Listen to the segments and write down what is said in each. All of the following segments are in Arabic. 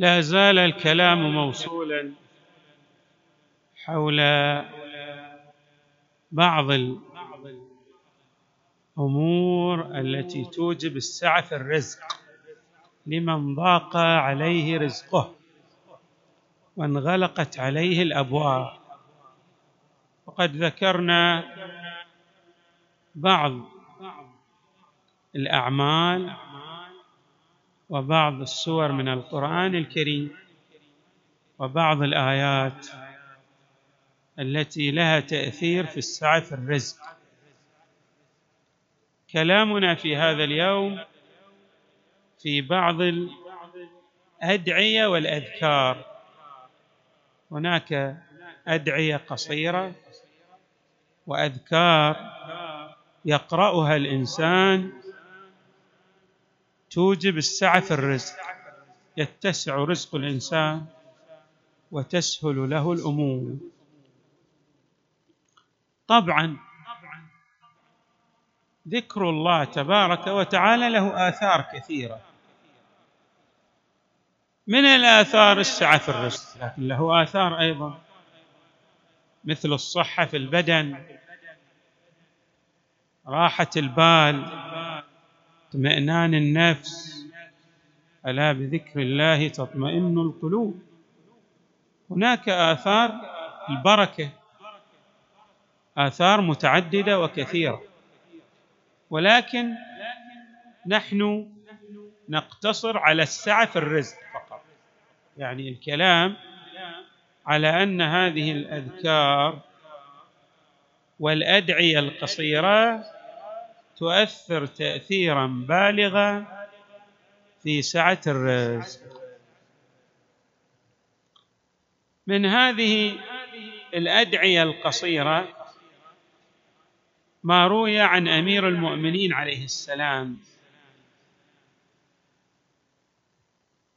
لا زال الكلام موصولا حول بعض الأمور التي توجب السعة في الرزق. لمن ضاق عليه رزقه وانغلقت عليه الأبواب. وقد ذكرنا بعض الأعمال وبعض السور من القرآن الكريم وبعض الآيات التي لها تأثير في السعة في الرزق. كلامنا في هذا اليوم في بعض الأدعية والأذكار. هناك أدعية قصيرة وأذكار يقرأها الإنسان توجب السعة في الرزق. يتسع رزق الإنسان وتسهل له الأمور. طبعا ذكر الله تبارك وتعالى له آثار كثيرة. من الآثار السعة في الرزق؟ لكن له آثار أيضا. مثل الصحة في البدن راحة البال اطمئنان النفس. ألا بذكر الله تطمئن القلوب. هناك آثار البركة. آثار متعددة وكثيرة. ولكن نحن نقتصر على السعة في الرزق فقط. يعني الكلام على أن هذه الأذكار والأدعية القصيرة تؤثر تاثيرا بالغا في سعة الرزق. من هذه الأدعية القصيرة ما روي عن أمير المؤمنين عليه السلام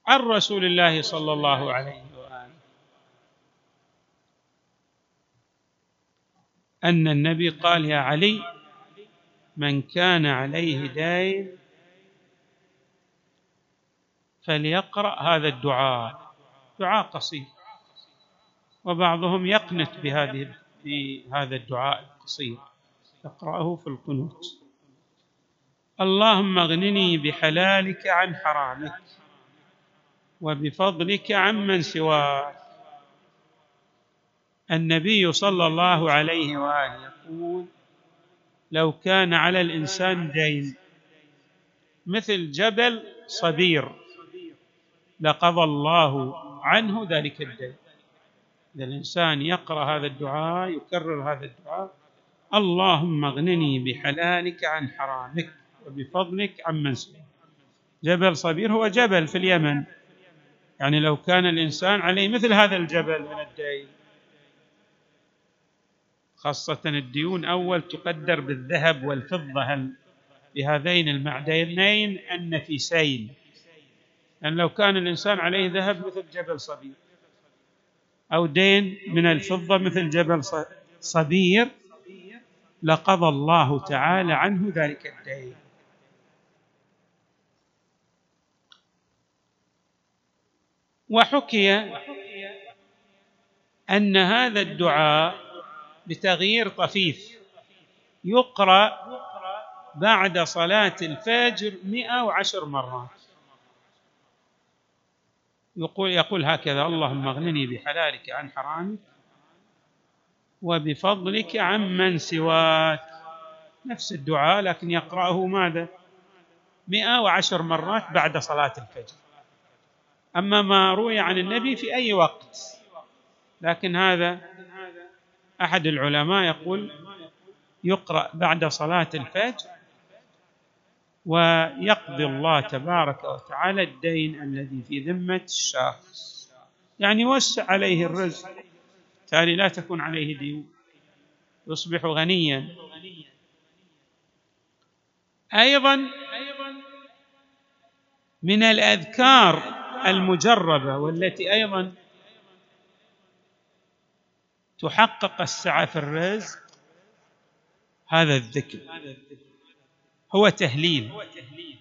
عن رسول الله صلى الله عليه وآله أن النبي قال يا علي من كان عليه دين فليقرأ هذا الدعاء. دعاء قصير. وبعضهم يقنت بهذه بهذا الدعاء القصير. يقرأه في القنوت. اللهم اغنني بحلالك عن حرامك وبفضلك عمن سواك. النبي صلى الله عليه وآله يقول لو كان على الإنسان دين. مثل جبل صبير. لقضى الله عنه ذلك الدين. إذا الإنسان يقرأ هذا الدعاء يكرر هذا الدعاء اللهم اغنني بحلالك عن حرامك وبفضلك عمن سواك جبل صبير هو جبل في اليمن. يعني لو كان الإنسان عليه مثل هذا الجبل من الدين. خاصة الديون أول تقدر بالذهب والفضة هل بهذين المعدنين النفيسين لأن لو كان الإنسان عليه ذهب مثل جبل صبير أو دين من الفضة مثل جبل صبير لقضى الله تعالى عنه ذلك الدين. وحكي أن هذا الدعاء بتغيير طفيف. يقرأ بعد صلاة الفجر مئة وعشر مرات. يقول يقول هكذا اللهم اغنني بحلالك عن حرامك وبفضلك عمن سواك. نفس الدعاء لكن يقرأه ماذا؟ مئة وعشر مرات بعد صلاة الفجر. أما ما روي عن النبي في أي وقت. لكن هذا أحد العلماء يقول يقرأ بعد صلاة الفجر ويقضي الله تبارك وتعالى الدين الذي في ذمة الشخص. يعني وسع عليه الرزق. بالتالي لا تكون عليه ديون. يصبح غنيا. أيضا من الأذكار المجربة والتي أيضا تحقق السعة في الرزق هذا الذكر هو تهليل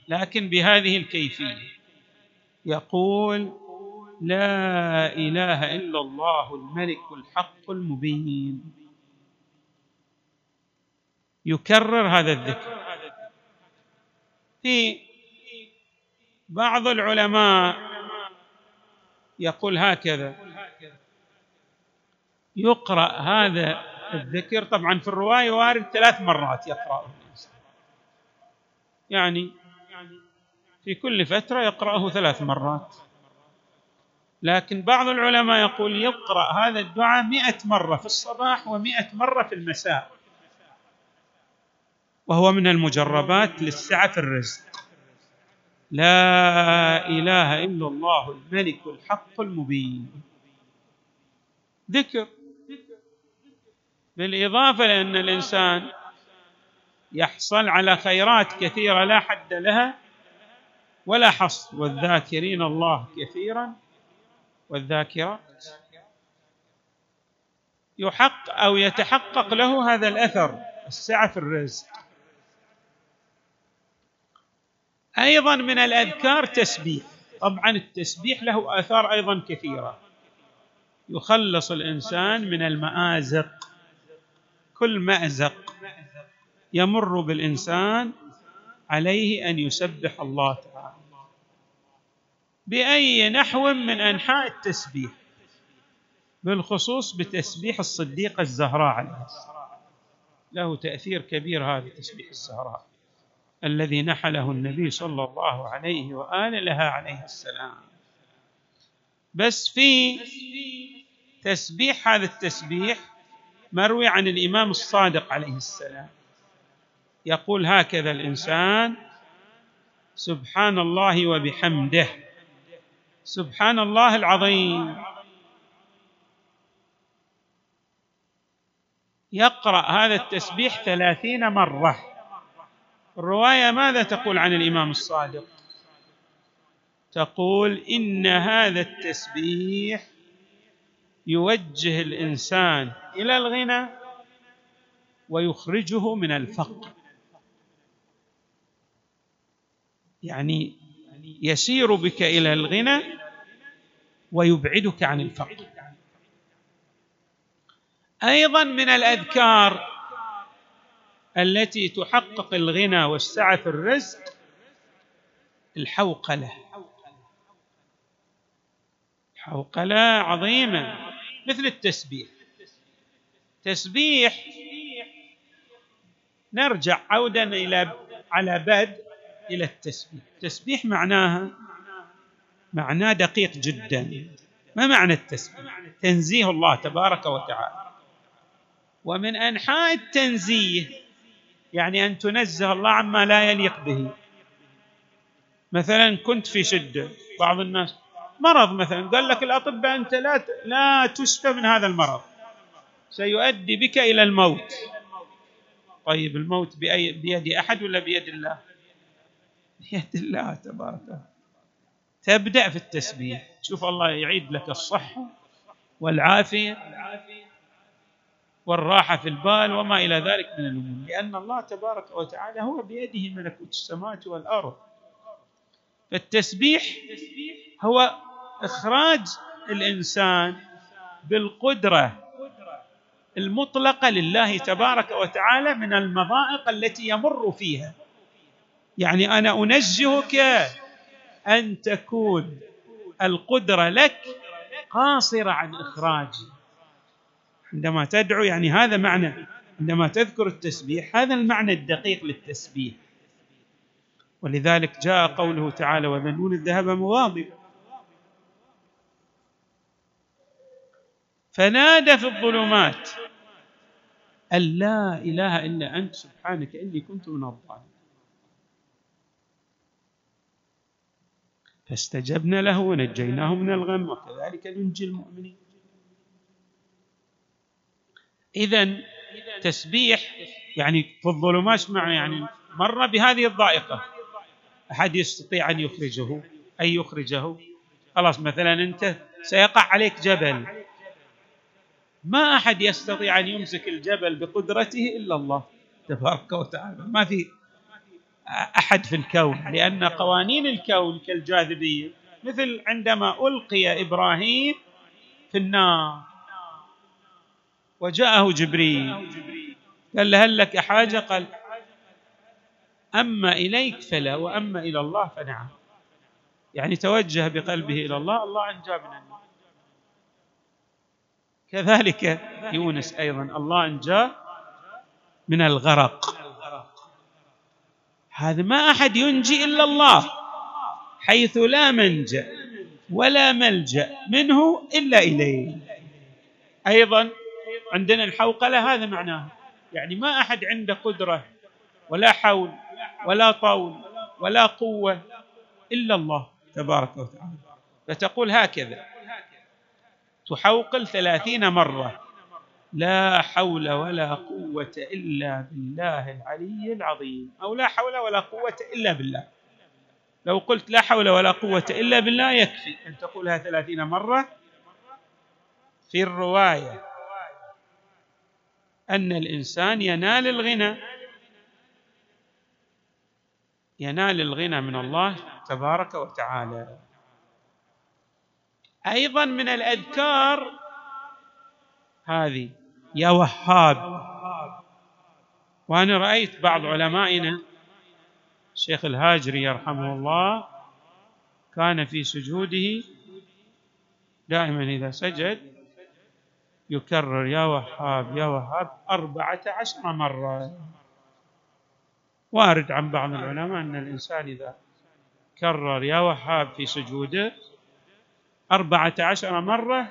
لكن بهذه الكيفية يقول لا إله إلا الله الملك الحق المبين. يكرر هذا الذكر. في بعض العلماء يقول هكذا يقرأ هذا الذكر. طبعا في الرواية وارد ثلاث مرات يقرأه يعني في كل فترة يقرأه ثلاث مرات. لكن بعض العلماء يقول يقرأ هذا الدعاء مئة مرة في الصباح ومئة مرة في المساء. وهو من المجربات للسعة في الرزق. لا إله إلا الله الملك الحق المبين. ذكر. بالإضافة لأن الإنسان يحصل على خيرات كثيرة لا حد لها ولا حصر. والذاكرين الله كثيرا والذاكرات يحق أو يتحقق له هذا الأثر السعة في الرزق. أيضا من الأذكار تسبيح. طبعا التسبيح له آثار أيضا كثيرة. يخلص الإنسان من المآزق. كل مأزق يمر بالإنسان عليه أن يسبح الله تعالى. بأي نحو من أنحاء التسبيح بالخصوص بتسبيح الصديقه الزهراء عليه السلام. له تأثير كبير هذا تسبيح الزهراء الذي نحله النبي صلى الله عليه وآله لها عليه السلام. بس في تسبيح هذا التسبيح مروي عن الإمام الصادق عليه السلام. يقول هكذا الإنسان سبحان الله وبحمده. سبحان الله العظيم. يقرأ هذا التسبيح ثلاثين مرة. الروايه ماذا تقول عن الإمام الصادق؟ تقول إن هذا التسبيح يوجه الإنسان إلى الغنى ويخرجه من الفقر. يعني يسير بك إلى الغنى ويبعدك عن الفقر. أيضا من الأذكار التي تحقق الغنى والسعة في الرزق الحوقلة. حوقلة عظيمه مثل التسبيح. تسبيح نرجع عودا إلى على بدء إلى التسبيح. التسبيح معناها معناه دقيق جدا. ما معنى التسبيح؟ تنزيه الله تبارك وتعالى. ومن أنحاء التنزيه يعني أن تنزه الله عما لا يليق به. مثلا كنت في شدة بعض الناس مرض مثلا قال لك الأطباء أنت لا لا تشفى من هذا المرض. سيؤدي بك إلى الموت. طيب الموت بأي بيد أحد ولا بيد الله؟ بيد الله تبارك تبدأ في التسبيح. شوف الله يعيد لك الصحة والعافية والراحة في البال وما إلى ذلك من الأمور. لأن الله تبارك وتعالى هو بيده ملكوت السماوات والأرض. فالتسبيح هو إخراج الإنسان بالقدرة المطلقة لله تبارك وتعالى من المضائق التي يمر فيها. يعني أنا أنزهك أن تكون القدرة لك قاصرة عن إخراجي عندما تدعو يعني هذا معنى عندما تذكر التسبيح هذا المعنى الدقيق للتسبيح. ولذلك جاء قوله تعالى وذنون الذهب مغاضبا فنادى في الظلمات أن لا إله إلا أنت سبحانك إني كنت من الظالمين. فاستجبنا له ونجيناه من الغم وكذلك ننجي المؤمنين. إذا تسبيح يعني في الظلمات يعني مر بهذه الضائقة. أحد يستطيع أن يخرجه؟ أن يخرجه؟ خلاص مثلا أنت سيقع عليك جبل. ما أحد يستطيع أن يمسك الجبل بقدرته إلا الله تبارك وتعالى. ما في أحد في الكون لأن قوانين الكون كالجاذبية مثل عندما ألقي إبراهيم في النار وجاءه جبريل قال له هل لك حاجة؟ قال أما إليك فلا وأما إلى الله فنعم. يعني توجه بقلبه إلى الله الله أنجى من النار. كذلك يونس أيضا الله أنجاه من الغرق. هذا ما أحد ينجي إلا الله حيث لا منجأ ولا ملجأ منه إلا إليه. أيضا عندنا الحوقلة هذا معناه. يعني ما أحد عنده قدرة ولا حول ولا طول ولا قوة إلا الله تبارك وتعالى. فتقول هكذا تحوقل ثلاثين مرة لا حول ولا قوة إلا بالله العلي العظيم. أو لا حول ولا قوة إلا بالله. لو قلت لا حول ولا قوة إلا بالله يكفي أن تقولها ثلاثين مرة. في الرواية أن الإنسان ينال الغنى. ينال الغنى من الله تبارك وتعالى. أيضا من الأذكار هذه يا وهاب. وأنا رأيت بعض علمائنا الشيخ الهاجري يرحمه الله كان في سجوده دائما إذا سجد يكرر يا وهاب يا وهاب أربعة عشر مرة. وارد عن بعض العلماء أن الإنسان إذا كرر يا وهاب في سجوده أربعة عشر مرة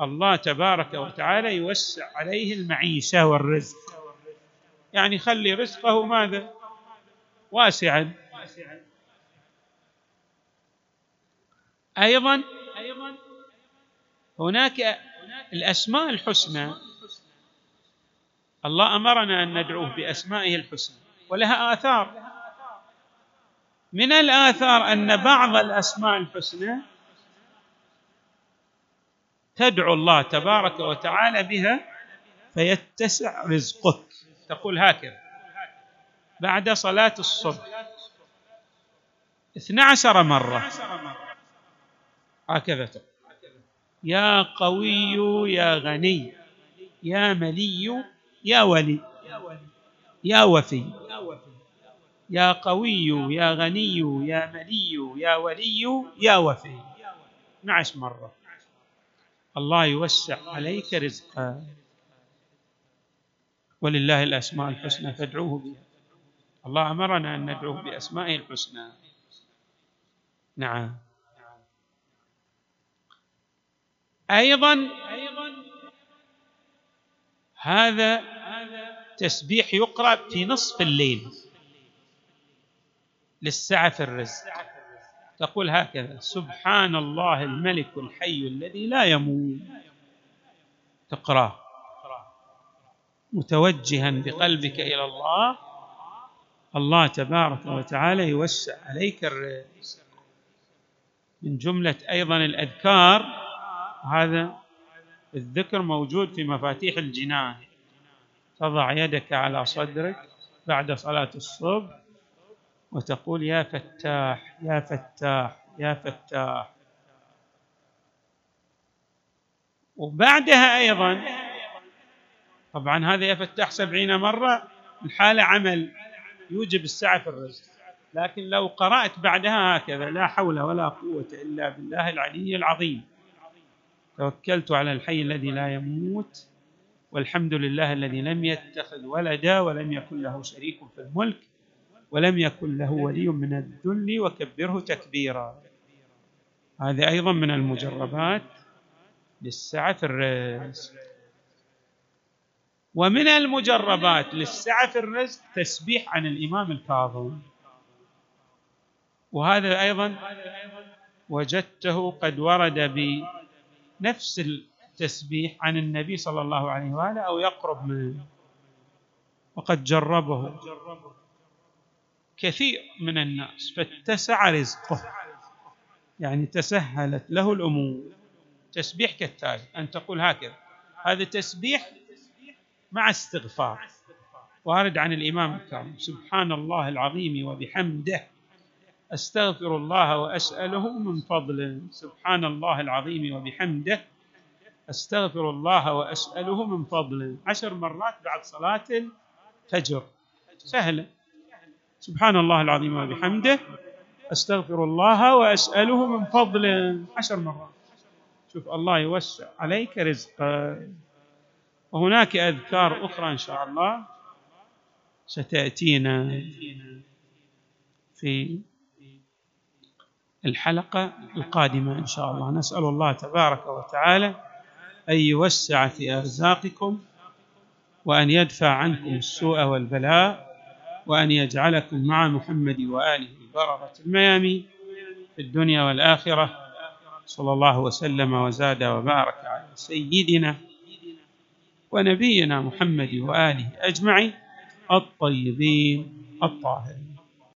الله تبارك وتعالى يوسع عليه المعيشة والرزق. يعني خلي رزقه ماذا؟ واسعا. أيضا هناك الأسماء الحسنى. الله أمرنا أن ندعوه بأسمائه الحسنى ولها آثار. من الآثار أن بعض الأسماء الحسنى تدعو الله تبارك وتعالى بها فيتسع رزقك. تقول هكذا بعد صلاة الصبح. اثنى عشر مرة. هكذا تقول. يا قوي يا غني يا ملي يا ولي يا وفي يا قوي يا غني يا ملي يا ولي يا وفي. 12 مرة. الله يوسع عليك رزقا. ولله الأسماء الحسنى فادعوه بها. الله أمرنا أن ندعوه بأسمائه الحسنى. نعم. أيضا هذا تسبيح يقرأ في نصف الليل للسعة في الرزق. تقول هكذا سبحان الله الملك الحي الذي لا يموت. تقرأ متوجها بقلبك إلى الله. الله تبارك وتعالى يوسع عليك الرزق. من جملة أيضا الأذكار هذا الذكر موجود في مفاتيح الجنان. تضع يدك على صدرك بعد صلاة الصبح وتقول يا فتاح يا فتاح يا فتاح. وبعدها أيضا طبعا هذا يا فتاح سبعين مرة الحالة عمل يوجب السعة في الرزق. لكن لو قرأت بعدها هكذا لا حول ولا قوة إلا بالله العلي العظيم. توكلت على الحي الذي لا يموت والحمد لله الذي لم يتخذ ولدا ولم يكن له شريك في الملك ولم يكن له ولي من الذل وكبره تكبيرا. هذه أيضا من المجربات للسعه في الرزق. ومن المجربات للسعه في الرزق تسبيح عن الإمام الكاظم. وهذا أيضا وجدته قد ورد بنفس التسبيح عن النبي صلى الله عليه وآله أو يقرب منه. وقد جربه. كثير من الناس. فاتسع رزقه. يعني تسهلت له الأمور. تسبيح كالتالي. أن تقول هكذا. هذا تسبيح مع استغفار. وأرد عن الإمام الكريم. سبحان الله العظيم وبحمده. أستغفر الله وأسأله من فضله سبحان الله العظيم وبحمده. أستغفر الله وأسأله من فضله عشر مرات بعد صلاة الفجر. سهلة. سبحان الله العظيم وبحمده. أستغفر الله وأسأله من فضله عشر مرات. شوف الله يوسع عليك رزقك. وهناك أذكار أخرى إن شاء الله ستأتينا في الحلقة القادمة إن شاء الله. نسأل الله تبارك وتعالى أن يوسع في أرزاقكم وأن يدفع عنكم السوء والبلاء وأن يجعلكم مع محمد وآله البرره الميامين في الدنيا والآخرة. صلى الله وسلم وزاد وبارك على سيدنا ونبينا محمد وآله أجمعين الطيبين الطاهرين.